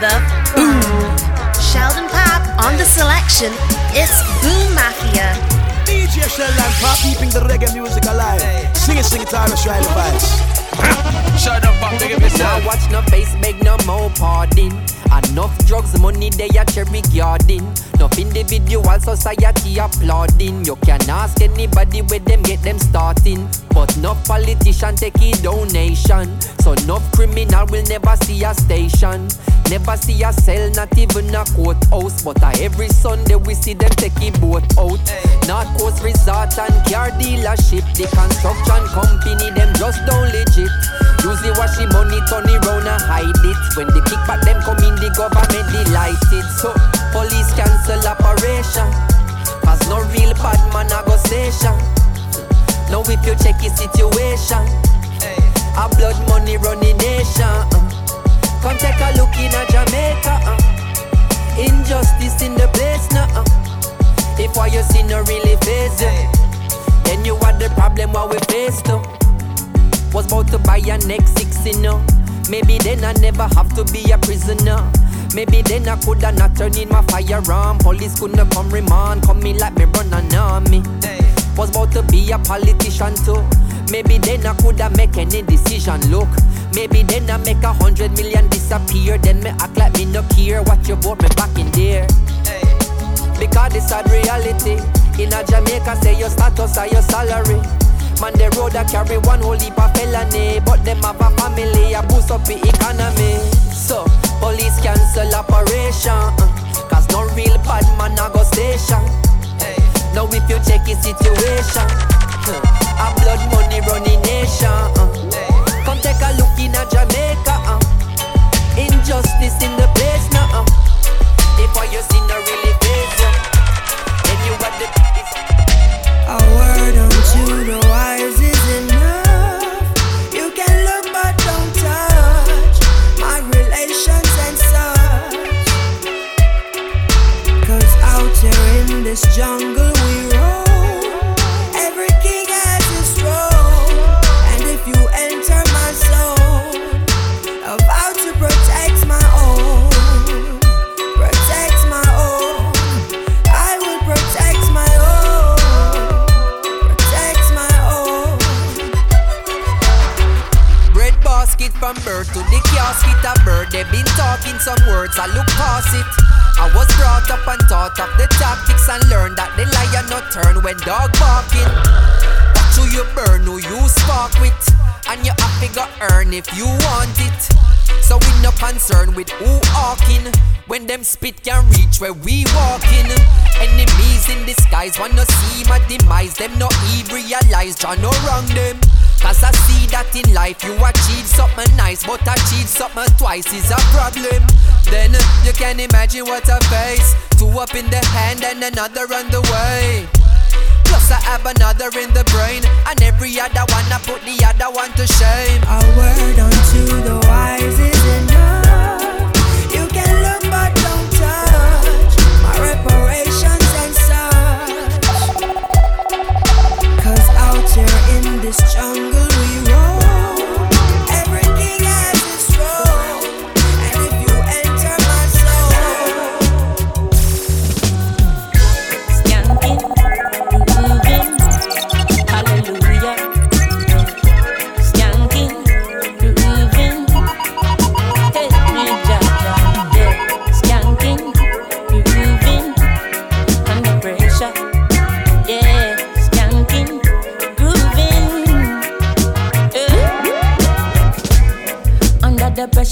the boom. Sheldon Park on the selection. It's Boom Mafia. DJ Sheldon Park keeping the reggae music alive. Sing it, sing it, Irish Riley vibes. Shut up, Pop, give me Now watch no face, beg no more pardon. Enough drugs, money they a cherry garden. Enough individual society applauding. You can ask anybody where them get them starting. But no politician take a donation. So no criminal will never see a station. Never see a cell, not even a courthouse. But uh, every Sunday we see them take a boat out. North Coast Resort and car dealership. The construction company, them just don't legit. Usually wash the money, turn it round and hide it. When the kickback them come in, the government delighted. So police cancel operation. Cause no real bad man a go station. Now if you check the situation, a blood money running nation. uh. Come take a look in a Jamaica. uh. Injustice in the place now. uh. If what you see no really face you, then you are the problem what we face now. Was about to buy a next six, you know. Maybe then I never have to be a prisoner. Maybe then I coulda not turn in my firearm. Police couldn't come remand, come me like me run an army. Was about to be a politician too. Maybe then I coulda make any decision. Look, maybe then I make a hundred million disappear. Then me act like me no care what you bought me back in there. Because this sad reality. In a Jamaica, say your status or your salary. Man, the road that carry one whole heap of felony. But them have a family, a boost up the economy. So, police cancel operation. uh, Cause no real bad man a go station. Now if you check the situation, huh, a blood money running nation. uh. Come take a look in a Jamaica. uh. Injustice in the place now. uh. If what you see no really face then you got the A word unto the wise is enough. You can look but don't touch my out here in this jungle They been talking some words, I look past it. I was brought up and taught of the tactics and learned that the lion not turn when dog barking. Watch who you burn, who you spark with, and you have to earn if you want it. So we no concern with who hawking when them spit can reach where we walking. Enemies in disguise wanna see my demise. Them no even realize John no wrong them. Cause I see that in life you achieve something nice, but achieve something twice is a problem. Then uh, you can imagine what I face. Two up in the hand and another on the way. Plus I have another in the brain, and every other one I put the other one to shame. A word unto the wise is enough. You can look but don't touch my reparations and such. Cause out here in this jungle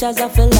Pressures of a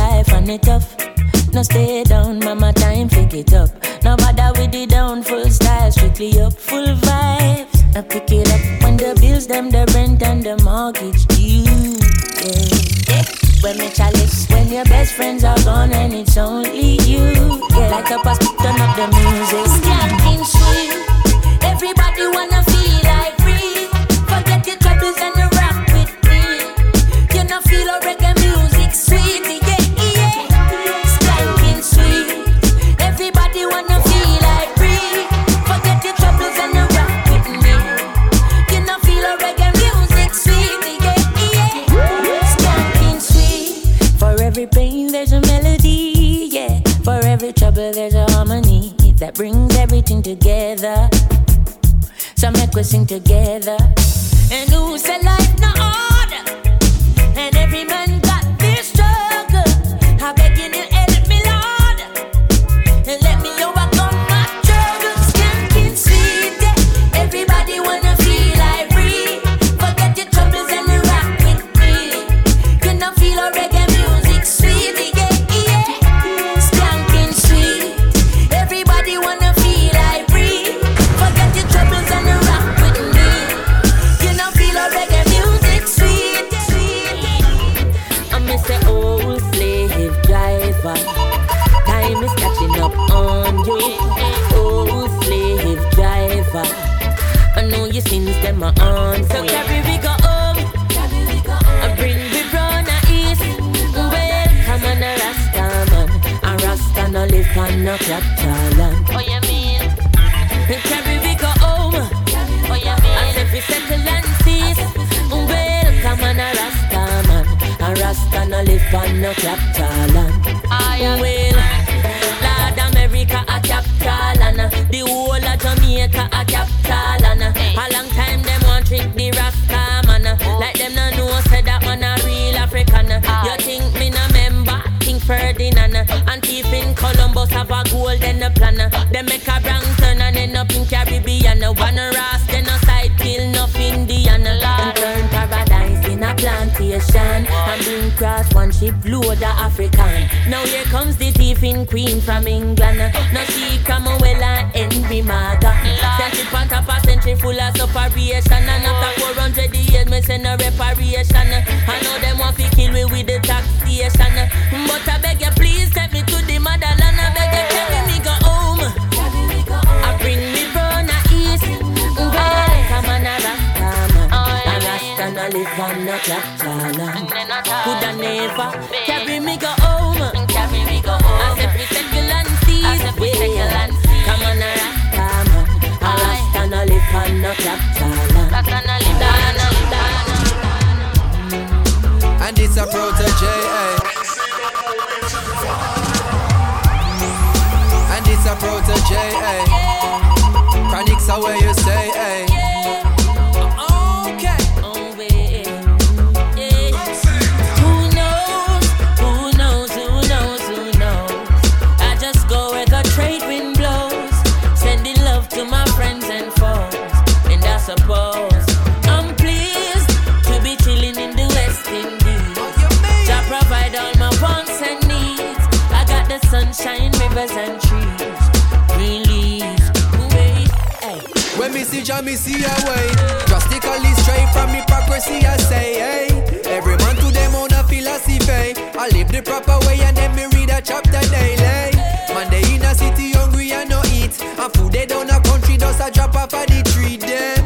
up off of the tree then.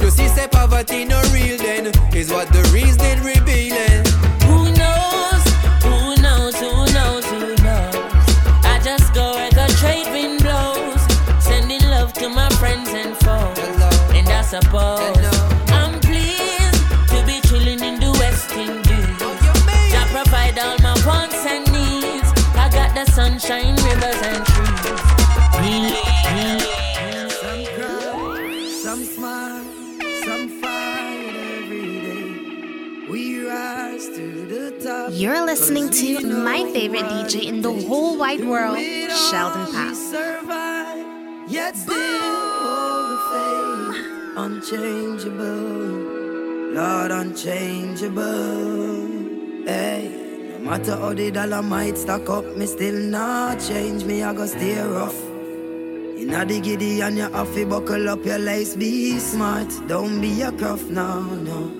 You see, say poverty no real then is what the reason real. world, Sheldon pass survive yet still the faith unchangeable, Lord unchangeable. Hey. No matter how the dollar might stack up, me still not change. Me I go steer off Inna the giddy and your affy buckle up your lace. Be smart, don't be a cuff, no, no.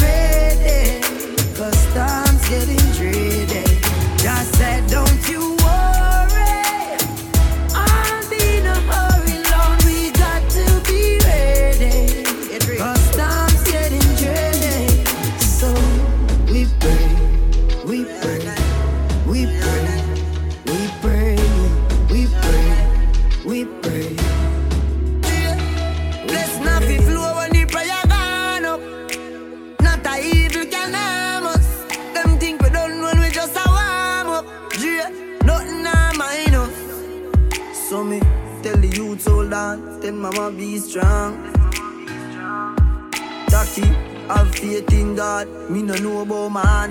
time's getting tell mama be strong. Ducky, have faith in God, me no know about man.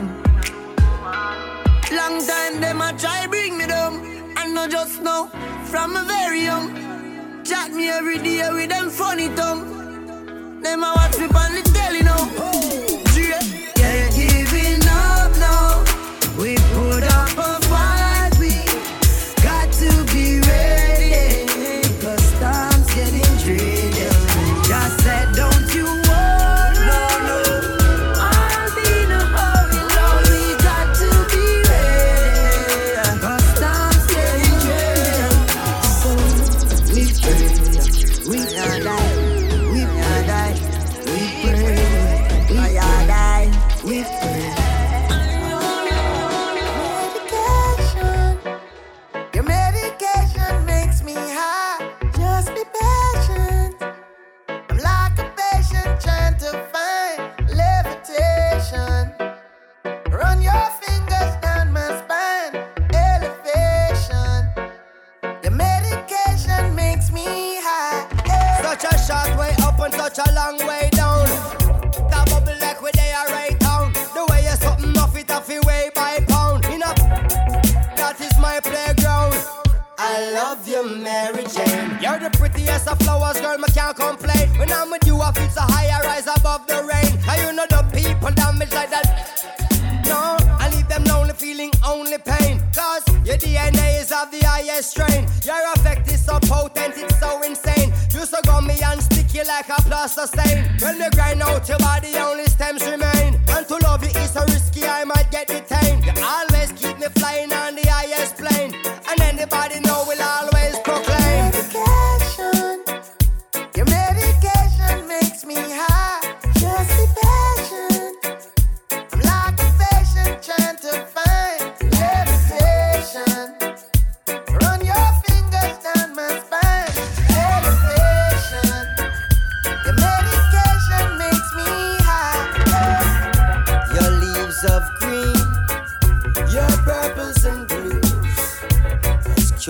Long time them a try bring me down, and not just now, from a very young. Chat me every day with them funny tongue. Them a watch me on the telly now. Yeah, yeah, giving up now. We put up a fight,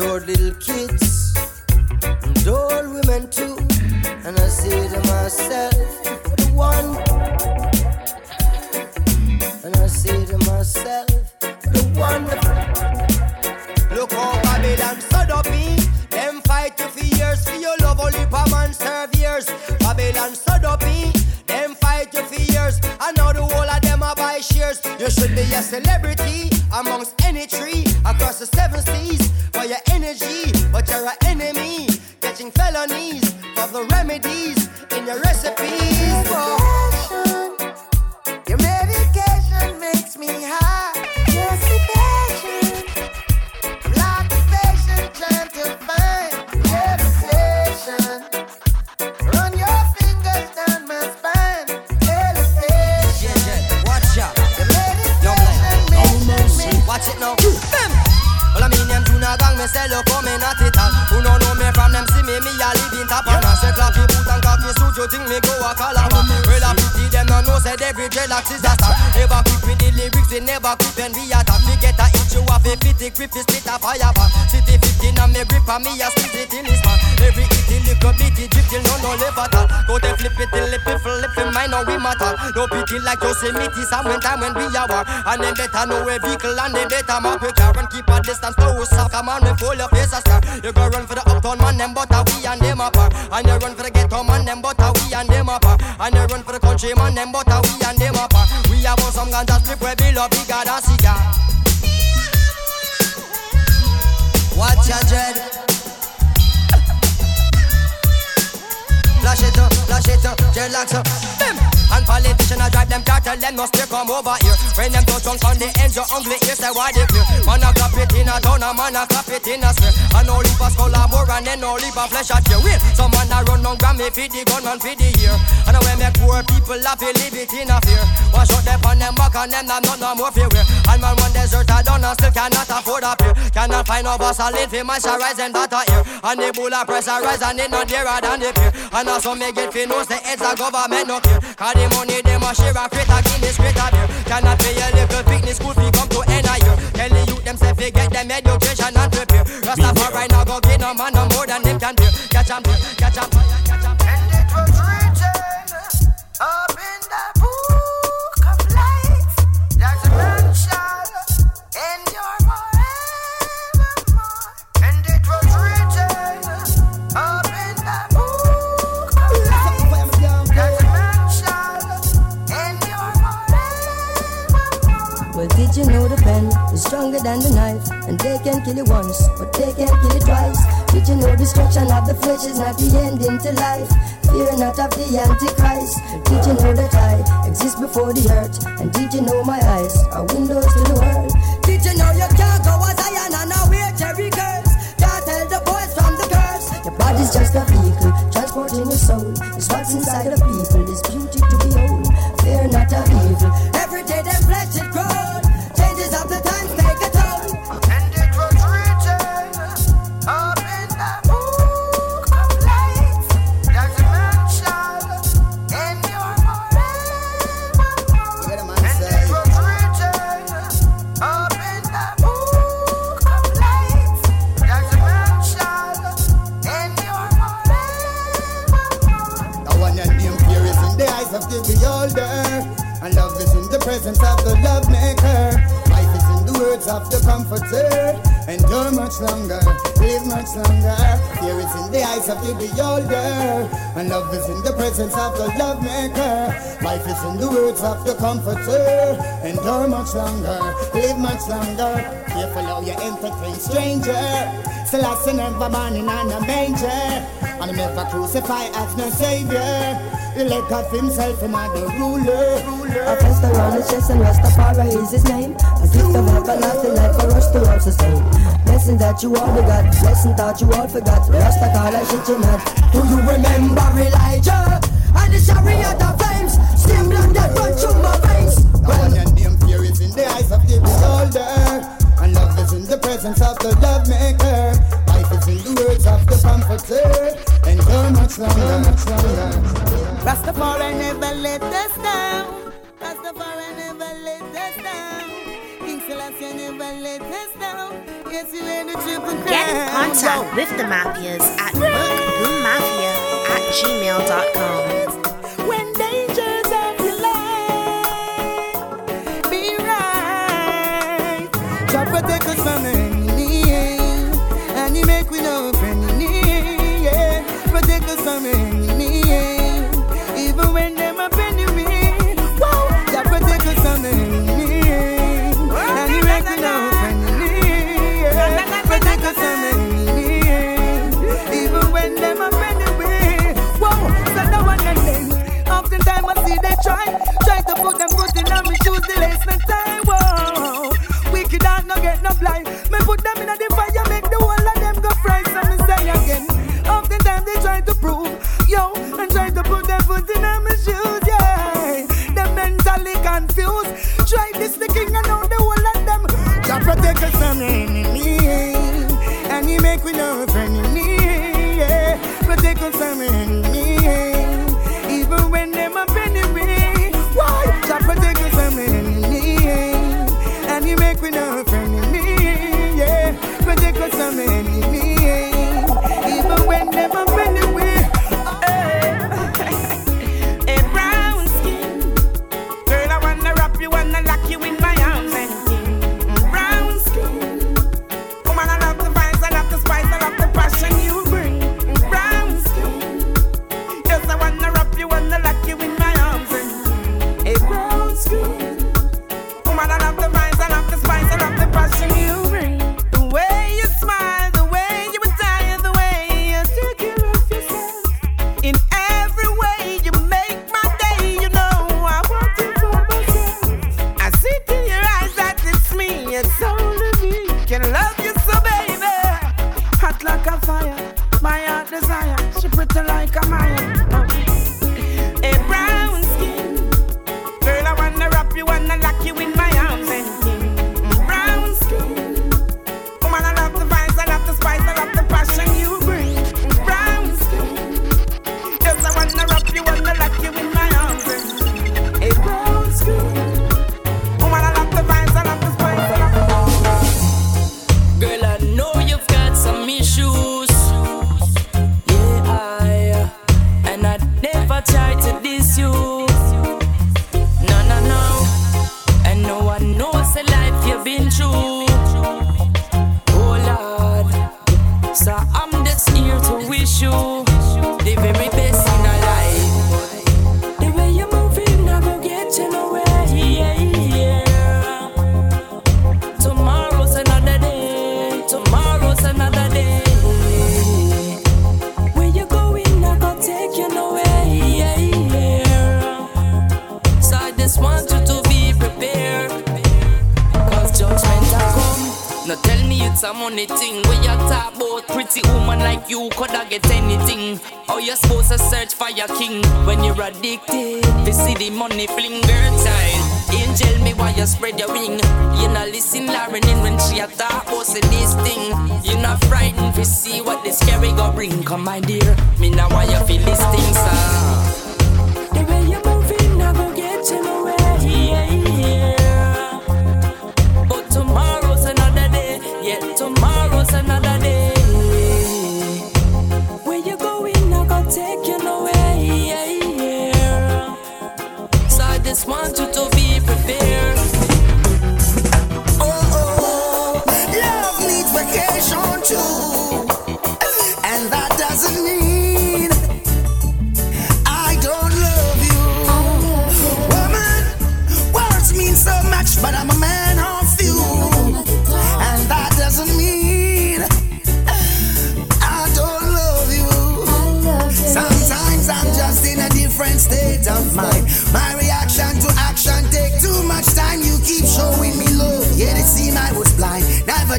Has little kids and old women too. And I say to myself, the one. And I say to myself, the one. Look how Babylon stood up me. Them fight you for years for your love, only per man serve years. Babylon stood up me. Them fight you for years. I know the whole of them are buy shares. You should be a celebrity amongst any tree across the seven seas for energy, No pity like Yosemite, some when time when we are war. And them better know a vehicle and they better map your car and keep a distance to us. Come on, we full of face a star. You go run for the uptown man, them but we and them apart. And you run for the ghetto man, them but we and them apart. And you run for the country man, them but we and them apart. We have some ganja strip where we love bigger than cigar. Watch your dread. Flash it up, flash it up, dreadlocks up. Bim! And politicians a drive them car, tell them must they come over here. When them touch on the end, your ugly ears say why they clear. Man a clap it in a town, a man a clap it in a square. And all leave a skull a bore and then all leave a flesh at your Wait, some man a run on Grammy feed the gun and feed the ear. And when make poor people laugh, live it in a fear. Wash out them on them back and them not not no more fear. And man one desert a done and still cannot afford a peer. Cannot find no boss a live for moisturize them that a ear. And the bull a pressurize and it not dearer than the peer. And also me get fi know the heads of government no care. Cause the money, them a share a crate a Guinness crate a beer. Cannot pay a little picnic school fee come to end a year. Tell the youth them say fi get them education and prepare. Rastafari now go get no man no more than them can bear. Catch 'em, catch 'em, catch 'em. And it was written up in the book of life that man did you know the pen is stronger than the knife? And they can kill you once, but they can't kill you twice. Did you know destruction of the flesh is not the end into life? Fear not of the Antichrist. Did you know that I exist before the earth? And did you know my eyes are windows to the world? Did you know you can't go as Zion and now wear cherry curls? Can't tell the boys from the girls. Your body's just a vehicle, transporting your soul. It's what's inside of people, of the comforter. Endure much longer, live much longer. Fear is in the eyes of the beholder, and love is in the presence of the love maker. Life is in the words of the comforter. Endure much longer, live much longer. Careful how you entertain stranger. Selassie never born in a manger, and never crucified as no savior. He let God himself him as the ruler. A fest around his chest and Rastafari is his name. A gift of everlasting life for us to all sustain. Blessing that you all got, blessing that you all forgot. Rastafari shit you not. Do you remember Elijah? And the chariot of flames, steam blood that run through my veins. The one and name fear is in the eyes of the beholder, and love is in the presence of the love maker. In the words of the comforter. Much longer, much longer. Rastafari never let us down. Rastafari never let us down. King Selassie never let us down. Yes, you ain't the triple crown. Get in contact with the Mafias at bookboommafia at gmail.com. see they try, try to put them foot in on me shoes, the lace and tie. Whoa, wicked heart no get no blind. Me put them in the fire, make the whole of them go fry. So me say again. Oftentimes they try to prove, yo, and try to put their foot in on my shoes, yeah. Them mentally confused. Try this the king and now the whole of them. God protect us from enemy, and He make we know enemy, yeah. Protect us from enemy.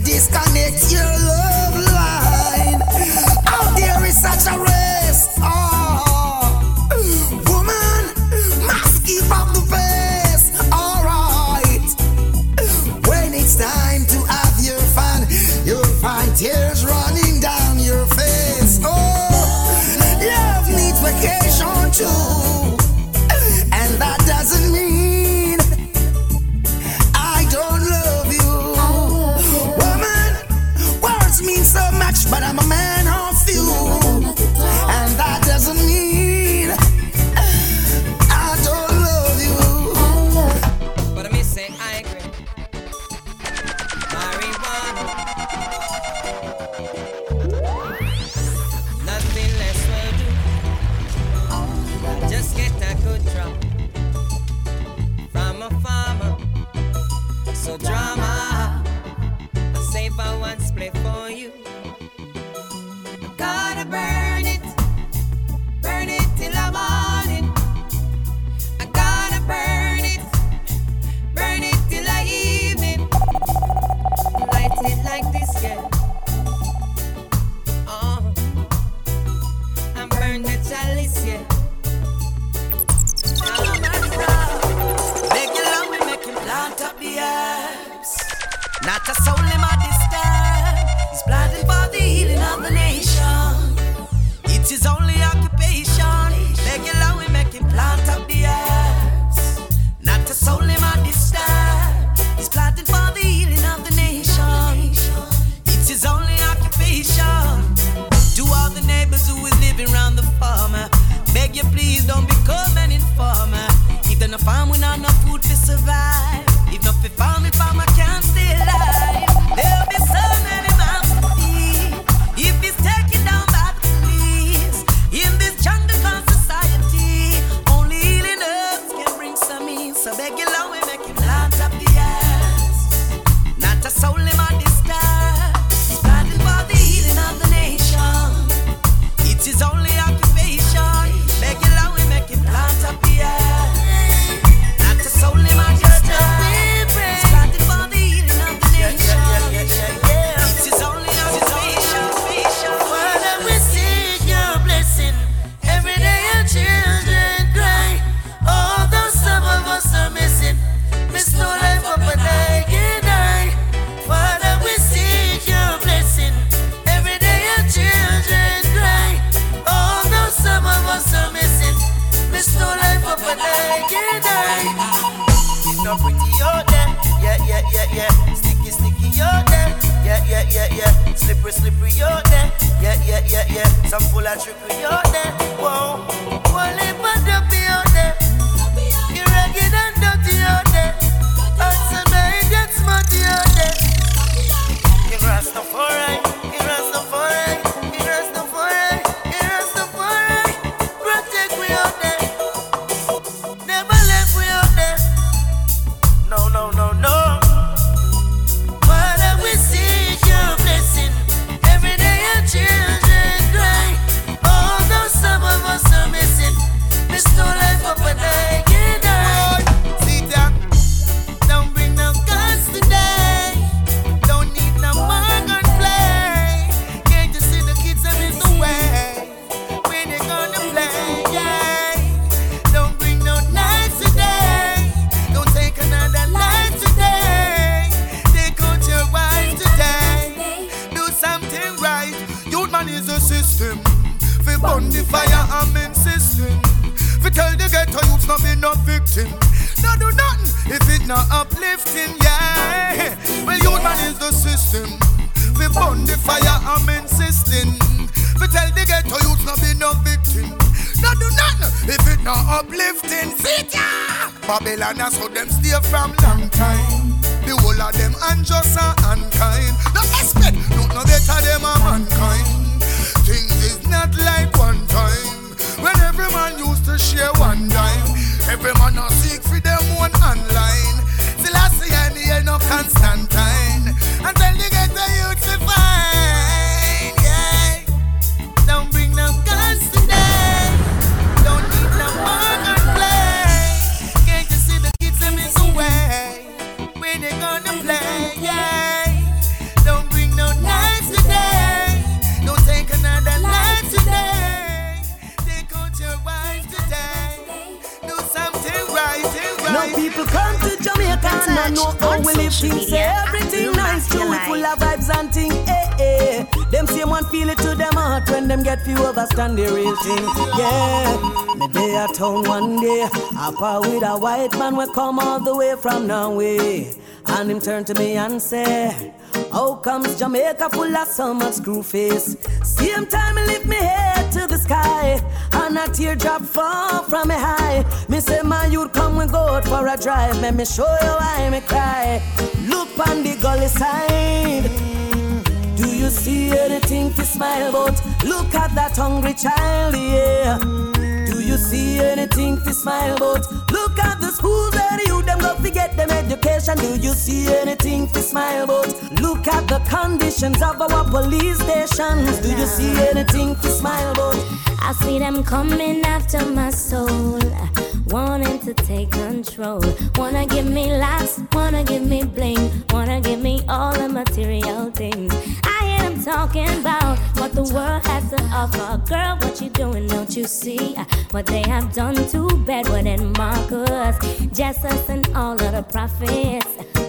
Disconnect your at town one day, up with a white man we come all the way from Norway, and him turn to me and say. How comes Jamaica full of so much screw face? Same time me lift me head to the sky And a teardrop fall from me high Me say my youth come we go for a drive Let me show you why me cry Look on the gully side Do you see anything to smile about? Look at that hungry child, yeah you see anything to smile about? Look at the schools where youth them go to get them education. Do you see anything to smile about? Look at the conditions of our police stations. Do you see anything to smile about? I see them coming after my soul, wanting to take control. Wanna give me laughs, wanna give me bling, wanna give me all the material things. I talking about what the world has to offer. Girl, what you doing? Don't you see uh, what they have done to Bedward and Marcus, Jesus, and all of the prophets?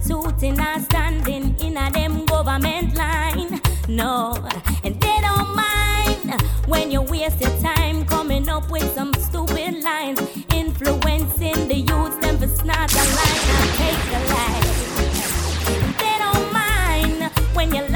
Prostituting and standing in a them government line. No, and they don't mind when you waste your time coming up with some stupid lines, influencing the youth them for snort line take the life. They don't mind when you're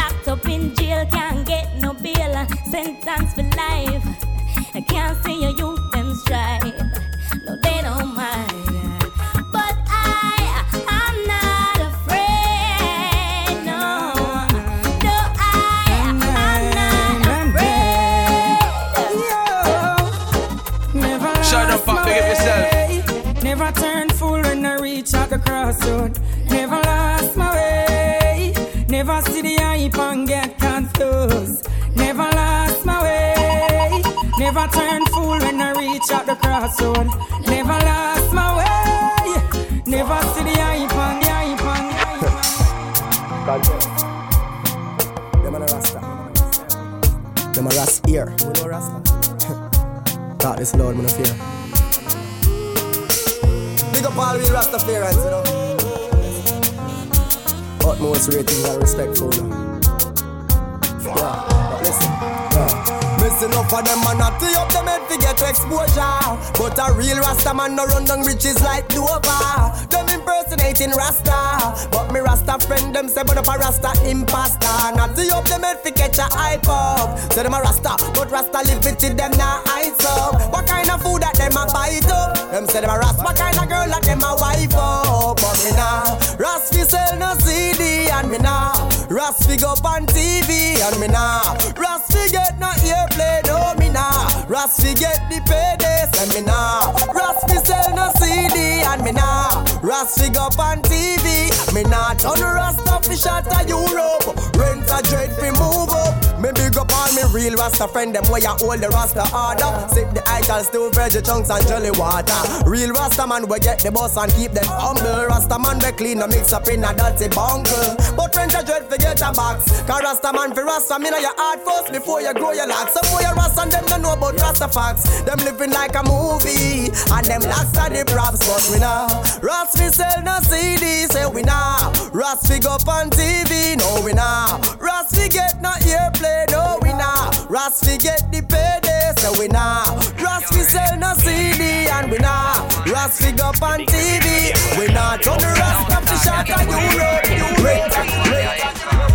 Rating and respectful, you. Yeah, but listen. Yeah. Missing enough of them man not up them head to get exposure. But a real Rasta man no run down riches like Dover Them impersonating Rasta. But me Rasta friend them say but up a Rasta imposter. Not up them head to catch a hype up. Say them a Rasta but Rasta live with it them not heights up. What kind of food that them a bite up? Them say them a Rasta what kind of girl that them a wife up? But me nah Rasta sell no CD and me nah. Rasta fi go on TV and me nah. Rasta fi get no airplay no me nah. Rasta fi get the paydays and me nah. Rasta fi sell no CD and me nah Rasta fi go up on TV Me nah turn Rasta fi shot a Europe Rent a dread fi move up Me big up all me real Rasta friend, them way I hold the Rasta order. Sip the idols, two veggie chunks and jelly water. Real Rasta man, we get the boss and keep them humble. Rasta man, we clean, no mix up in a dirty bungle. But when you dread, forget your box. Cause Rasta man, for Rasta, me know your heart first before you grow your locks. Some boy, Rasta and them don't know about Rasta facts. Them living like a movie, and them locks are the props. But we now, Rasta we sell no CD, say we now. Rasta we go on TV, no we now. Rasta we get no airplay, no we now. Rasta we get the payday, say we now. Rasta we sell no CD, and we now. Rasta we go on TV, we now. Turn the Rasta up the shot and you road, you rate.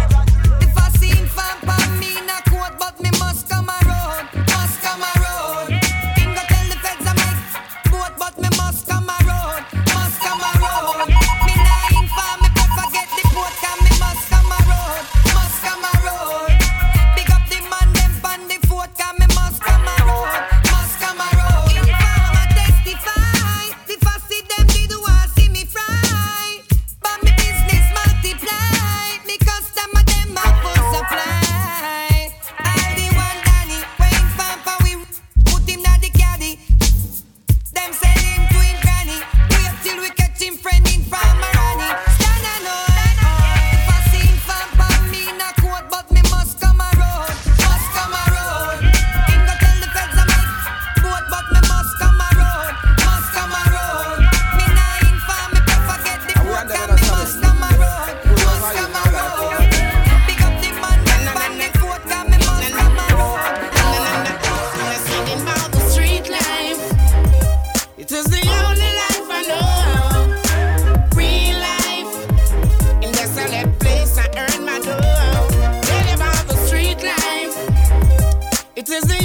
Is the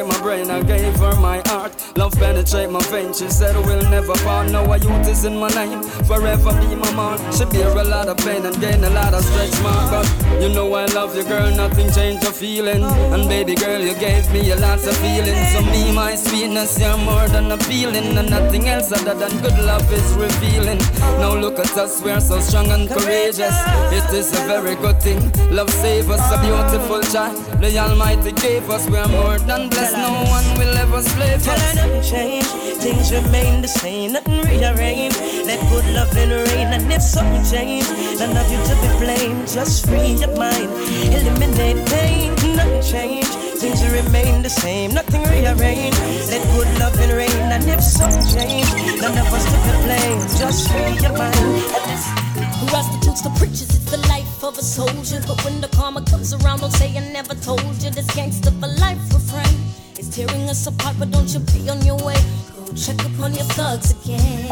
my brain, I gave her my heart. Love penetrate my veins, she said we'll never part. No, a youth is in my name, forever be my mark. She bear a lot of pain and gain a lot of stretch mark. But you know I love you, girl, nothing changed your feeling. And baby girl, you gave me a lot of feelings. So me, my sweetness, you're more than appealing. And nothing else other than good love is revealing. Now look at us, we're so strong and courageous. It is a very good thing. Love save us, a beautiful child. The Almighty gave us, we're more than blessed. No one will ever slave Tell her us. nothing change, things remain the same, nothing rearrange. Let good love loving reign, and if something change, none of you to be blamed. Just free your mind, eliminate pain. Nothing change, things remain the same, nothing rearrange. Let good love loving reign, and if something change, none of us to be blamed. Just free your mind. Prostitutes the preachers, it's the life of a soldier. But when the karma comes around, don't say I never told you. This gangster for life refrain is tearing us apart, but don't you be on your way. Go check upon your thugs again.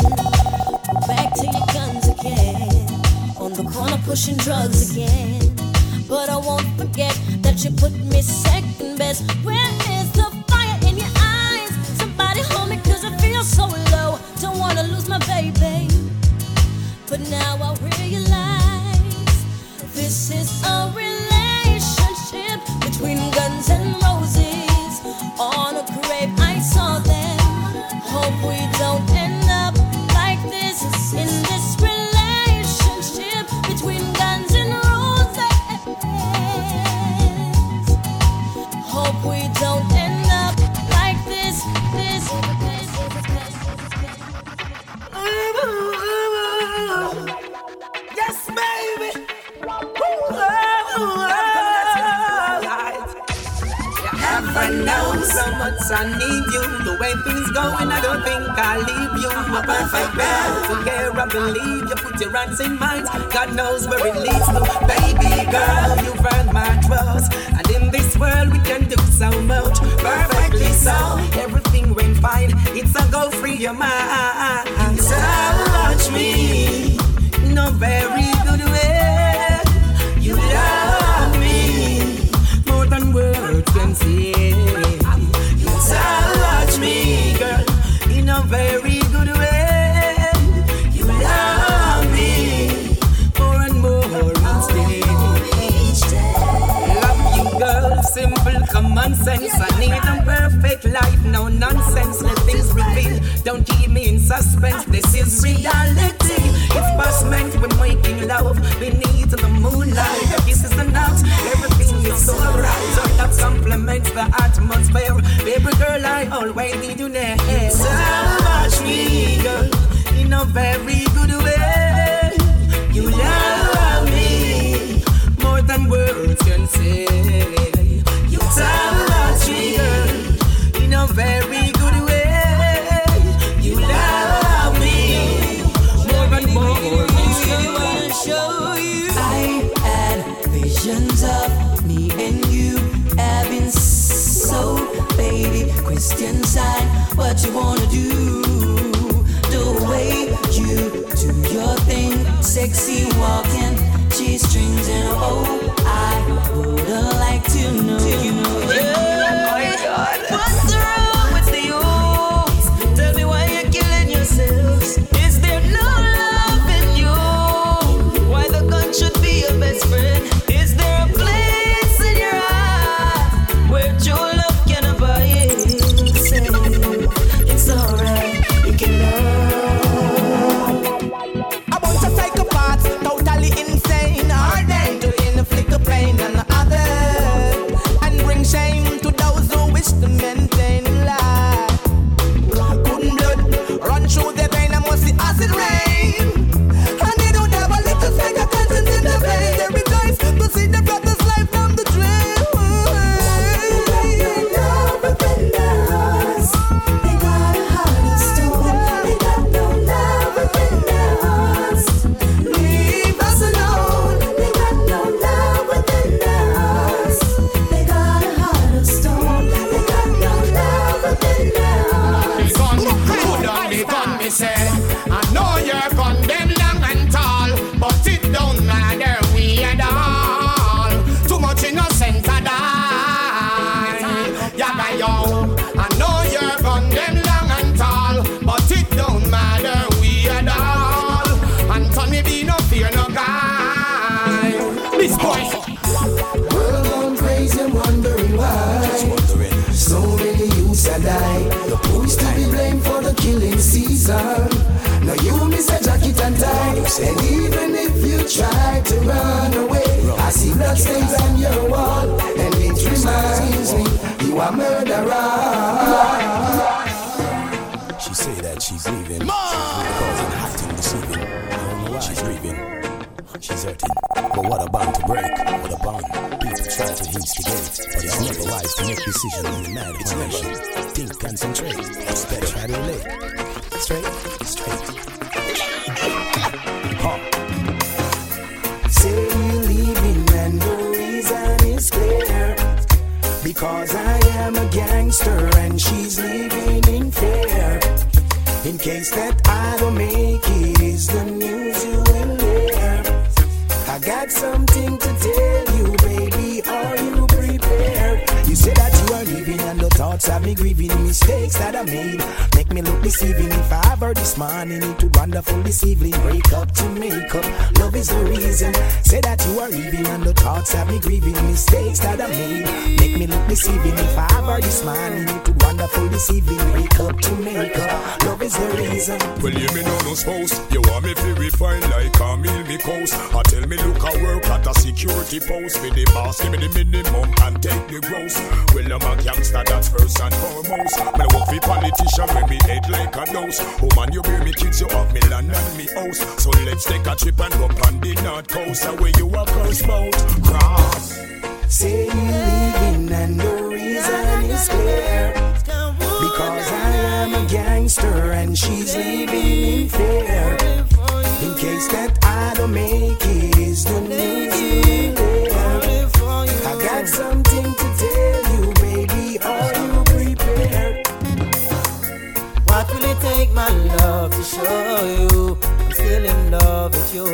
Back to your guns again. On the corner pushing drugs again. But I won't forget that you put me second best. Where is the fire in your eyes? Somebody hold me, cause I feel so low. Don't wanna lose my baby. But now I realize this is a relationship between guns and roses. Going, I don't think I'll leave you. My perfect girl, to care I believe you. Put your hands in mine, God knows where it leads to. Baby girl, you've earned my trust, and in this world we can do so much. Perfectly so, everything went fine. It's a go free your mind. Touch me a very common sense. I need a perfect life, no nonsense. Let things reveal. Don't keep me in suspense. This is reality. It's past meant we're making love beneath the moonlight. The kisses and hugs, everything is so right. So that complements the atmosphere. Baby girl, I always need you near. Touch me, girl, in a very good way. You love me more than words can say. Christian sign, what you wanna do? The way you do your thing, sexy walking, G strings and oh, I would like to know you. Yeah. Morning, it wonderful this evening. Break up to make up. Love is the reason. Say that you are leaving and the thoughts have me grieving mistakes that I made. Make me look deceiving. If I ever this morning, it would wonderful this evening. Break up to make up. Love is the reason. Well, you me know no spouse. You want me to refine like a meal me coast. I tell me look I work at a security post. For the boss, give me the minimum and take the gross. Well, I'm a gangster, that's first and foremost. Me work for politician when me head like a nose. Oh, Woman, you bear me kids, you have me land and me house. So let's take a trip and go on the north coast. Away you a curse boat. Cross. Say you leaving and the reason gangster and she's leaving in fear. In case that I don't make it, it's the need. I got something to tell you, baby. Are you prepared? What will it take, my love, to show you I'm still in love with you?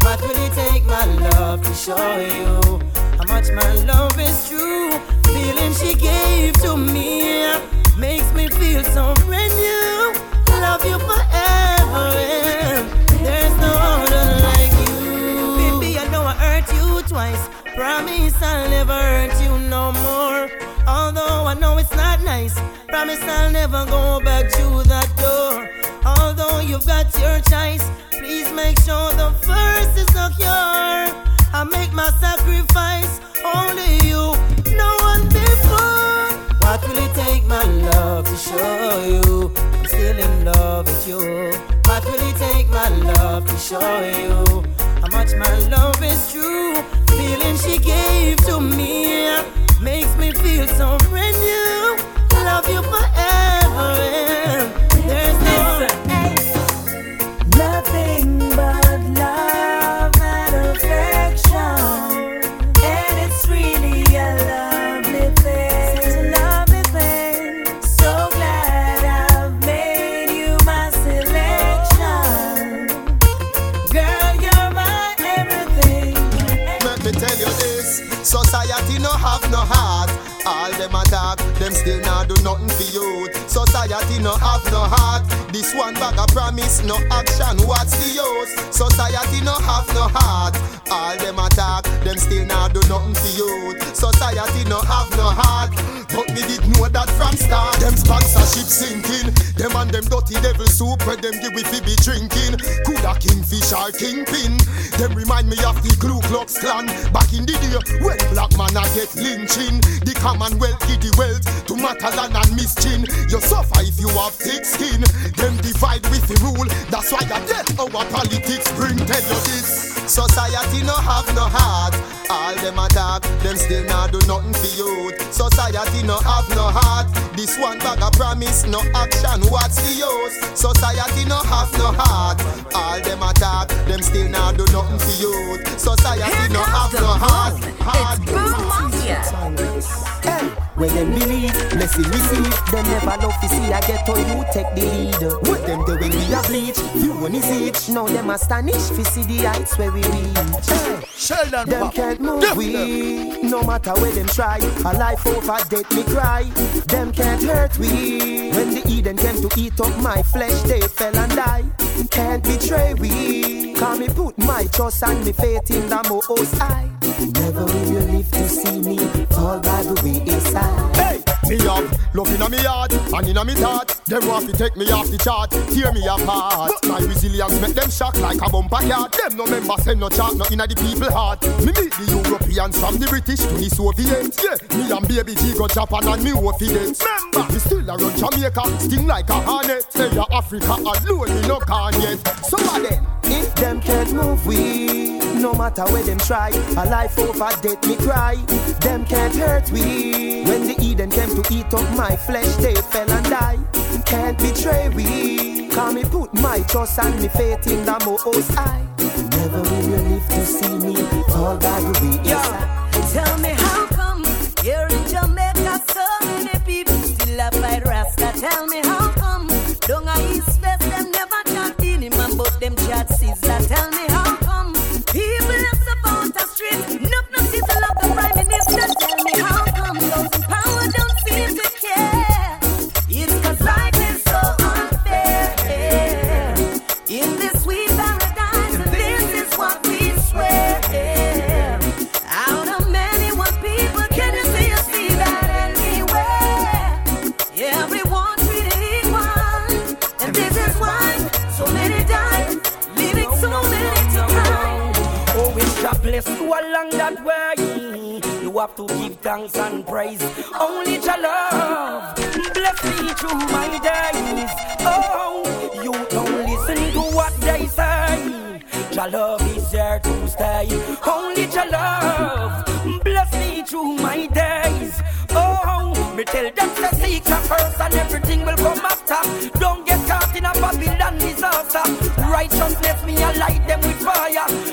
What will it take, my love, to show you how much my love is true? Feeling she gave to me makes me feel so brand new. Love you forever. and There's no other like you. Baby, I know I hurt you twice. Promise I'll never hurt you no more. Although I know it's not nice. Promise I'll never go back to that door. Although you've got your choice, please make sure the first is secure. I make my sacrifice, only to show you I'm still in love with you? What will it take, my love, to show you how much my love is true? Feeling she gave to me makes me feel so brand promise No action What's the use? Society no have no heart. All them attack Them still not do nothing for youth. Society no have no heart But me did know that from start Them sponsorship sinking. Them and them dirty devil soup Where them give we be drinking. Coulda kingfish or kingpin. Them remind me of the Ku Klux Klan. Back in the day when black man a get lynching The commonwealth give the wealth to Matalan and Miss You suffer if you have thick skin. Them divide with the rule. That's why I dead our politics. Bring Tell you this Society no have no heart. All them attack Them still not do nothing for youth. Society no have no heart. This one bag of promise No action What's the use? Society no have no heart. All them attack Them still not do nothing for youth. Society no have no heart. Heart Hey, when them believe, blessing receive. Them never love to see I get to you take the lead. What them do when we a bleach? You one is each. Now them astonish fi see the heights where we reach. Hey, Sheldon them Pop. can't move Them we. No matter where them try, a life over death me cry. Them can't hurt we. When the Eden came to eat up my flesh, they fell and die. Can't betray we. Cause me put my trust and me faith in the Most High. Never will you live to see me fall by the wayside. Hey, me up, love inna me heart and inna me thought. Them want to take me off the chart, tear me apart. But my resilience make them shock like a bumper cat. Them no member send no chart, no inna the people heart. Me meet the Europeans from the British to the Soviets. Yeah, me and baby G go Japan and me wo forget. Remember, me still a run Jamaica, sting like a hornet. Say ya Africa alone, me no can yet. So what then? If them can't move we, no matter where them try, a life over death me cry. Them can't hurt we. When the Eden came to eat up my flesh, they fell and die. Can't betray we. Cause me put my trust and me faith in the Most High. Never will you live to see me fall by the wayside. Tell me how come here in Jamaica so many people still a fight Rasta? Tell me how come down a East West them never chat in him and but them chat Caesar. Tell me how come people left about the street, no have to give thanks and praise. Only your love bless me through my days. Oh, you don't listen to what they say. Your love is here to stay. Only your love bless me through my days. Oh, me tell them to seek your first and everything will come after. Don't get caught in a Babylon disaster. Righteousness, me I light them with fire.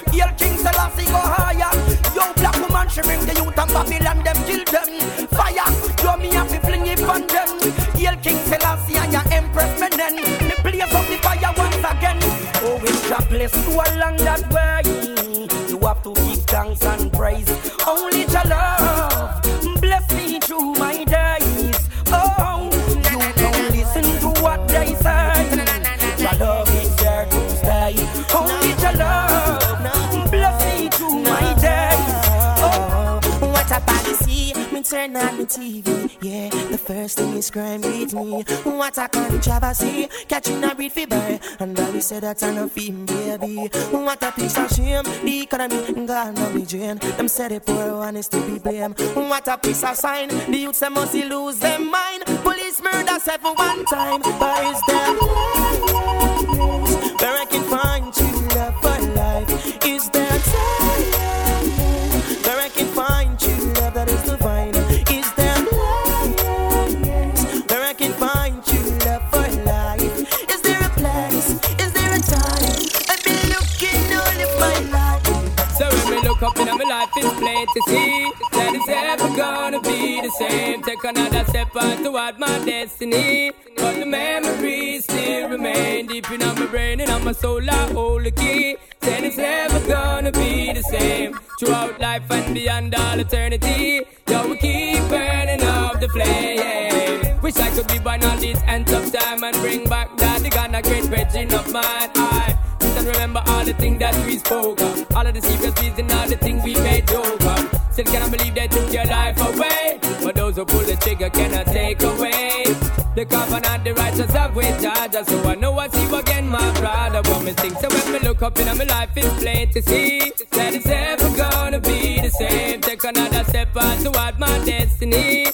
Bring the youth and Babylon, them kill them. Fire, yo, me have to fling it on them. Hail King Selassie and your Empress Menen. Me blaze up the fire once again. Oh, it's a place to along that turn on the TV. Yeah, the first thing is crime with me. What a controversy, catching a breed fever. And I said that I'm a film, baby. What a piece of shame, the economy gone on the drain. Them said the poor one is to be blamed. What a piece of sign, the youths them must lose their mind. Police murder seven one time, but is there where I can find true to see that it's ever gonna be the same. Take another step on toward my destiny. But the memories still remain deep in my brain and on my soul. I hold the key. Then it's never gonna be the same. Throughout life and beyond all eternity. Yo, we keep burning up the flame. Wish I could be born on this end of time and bring back that the Ghana great virgin of mine. I and remember all the things that we spoke of. All of the secrets and all the things The trigger cannot take away. The covenant, the righteous have with Georgia. So I know I see you again, my brother. But me think so when me look up in my life, it's plain to see that it's ever gonna be the same. Take another step on toward my destiny.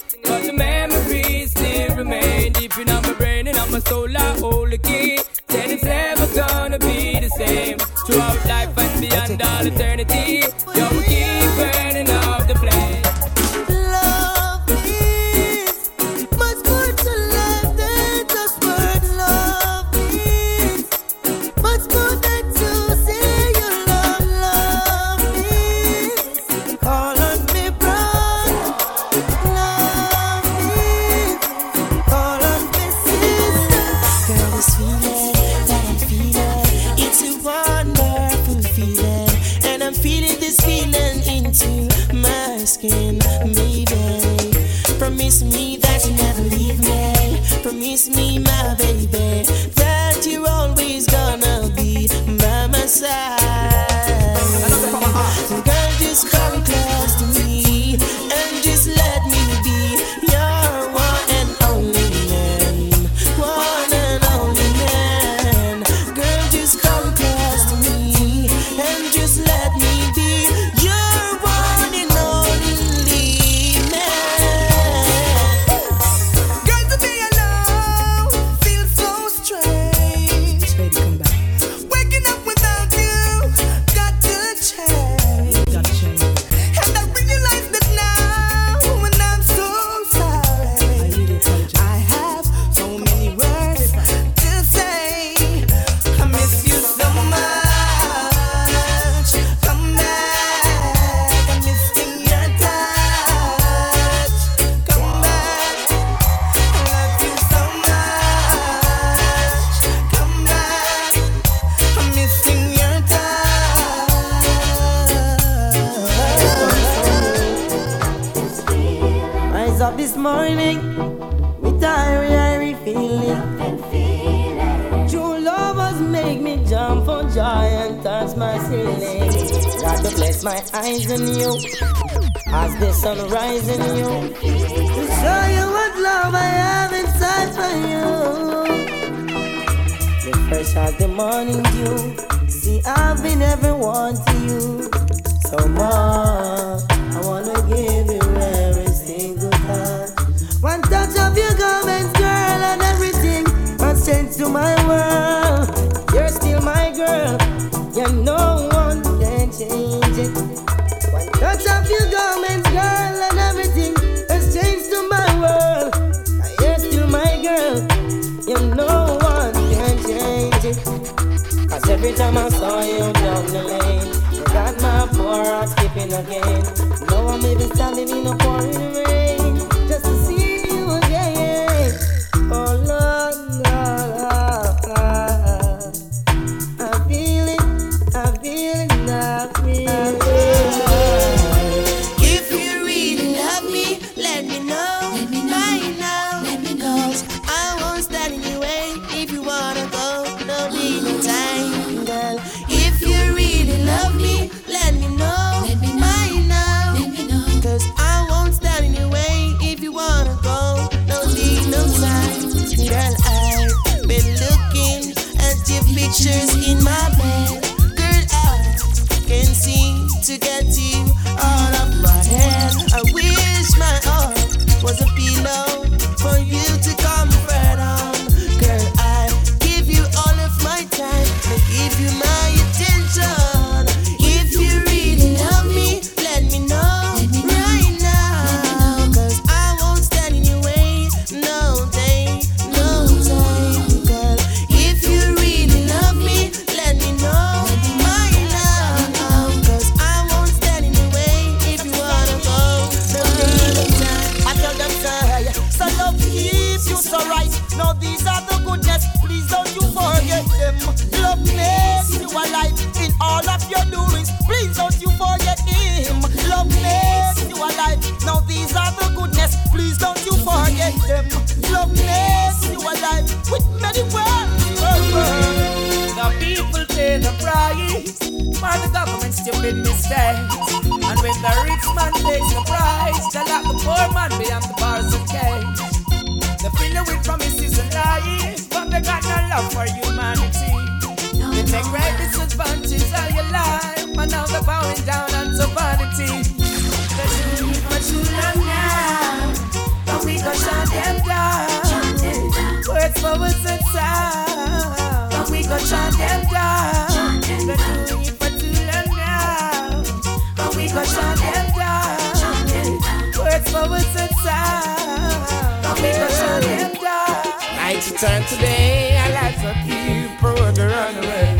Turn today, I like for people to run away.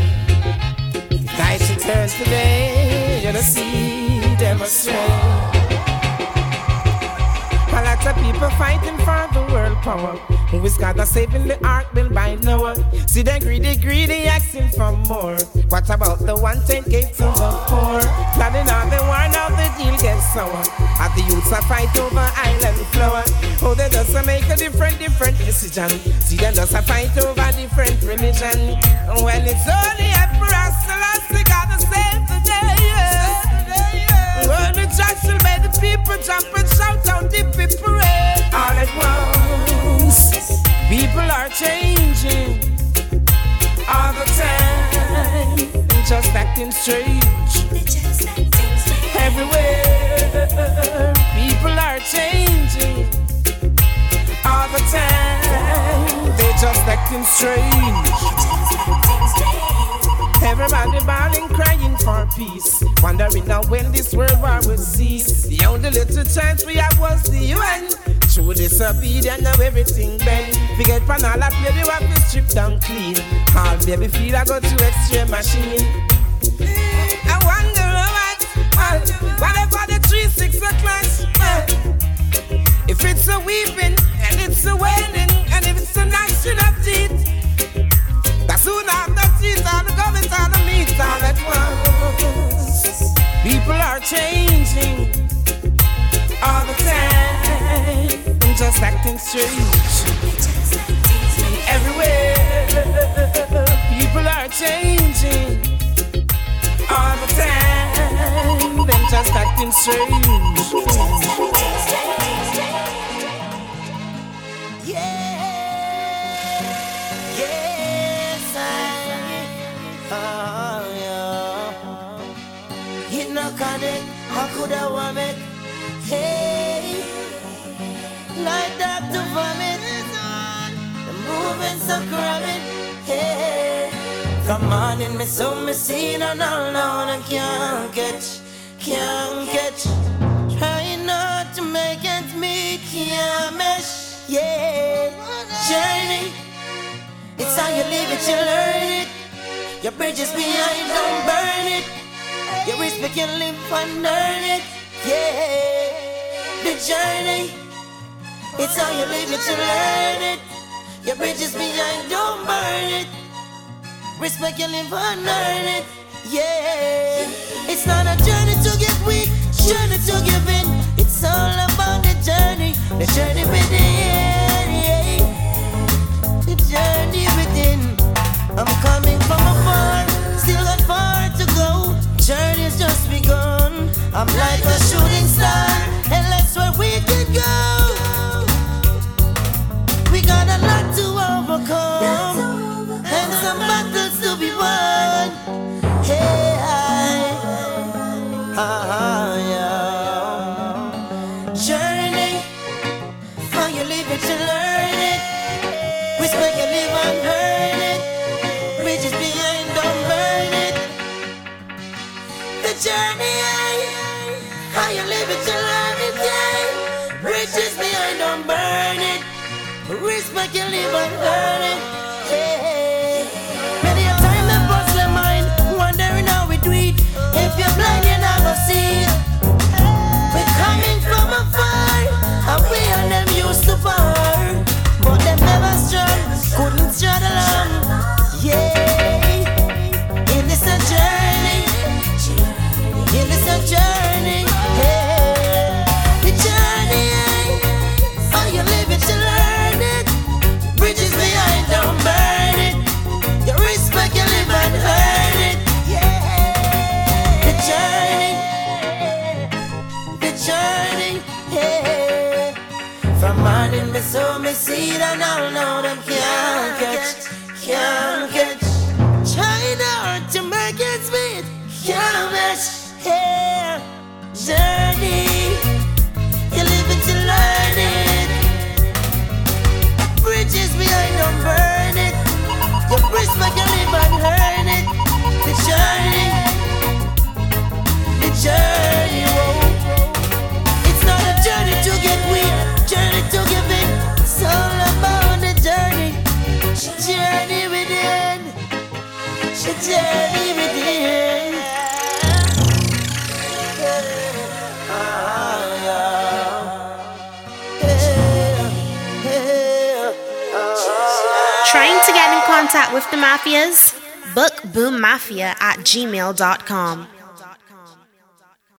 Night to turn today, to see them astray. A lot of people fighting for power. Who is God that's saving the ark built by Noah? See them greedy, greedy, asking for more. What about the one ten gates of the poor? Planning on the war, now the deal gets sour. At the youths a fight over island flower. Oh, they just a make a different, different decision. See them just a fight over different religion. When it's only the day. Yeah. When the people jump and shout out the parade all at once. People are changing all the time, and just acting strange. Everywhere, people are changing all the time. They just acting strange. Everybody bawling, crying for peace. Wondering now when this world war will cease. The only little chance we have was the UN. Through disobedience, now everything bend. Forget pan all that baby, we have to strip down clean. All baby feel I go to extreme machine. I wonder what, what, what about the three six o'clock? Uh, If it's a weeping and it's a wedding and if it's a gnashing of teeth. That's soon after teeth the government all the meat all at once. People are changing all the time and just acting strange. Everywhere, people are changing all the time, them just acting strange. I could have vomit. Hey, like Dr. Vomit. The moving so cramming. Hey, come on in me, so me see no, no, no, I can't catch, can't catch. Try not to make it me, can't mesh. Yeah, journey. It's how you live it, you learn it. Your bridges behind, don't burn it. Your respect can live and earn it. Yeah. The journey, it's how you live it to learn it. Your bridges behind, don't burn it. Respect you live and earn it. Yeah, it's not a journey to get weak, journey to give in. It's all about the journey, the journey within. Yeah. The journey within. I'm coming from afar, still got far to go. Journey's just begun. I'm like a shooting star, and that's where we can go. We got a lot to Respect you live and earn. Many a time bust mind, wondering how we do it. If you're blind, you never see it. We're coming from afar, and them used to power, but them never strong, couldn't strut along. Yeah, morning me see that now know them can't catch, can't catch. To make it sweet, can't match. Yeah, journey. You live it, you learn it. Bridges behind, don't burn it. Your respect, you live and it. The journey, the journey. Whoa. It's not a journey to get weak, journey to give contact with the mafias? Book Boom Mafia at gmail.com.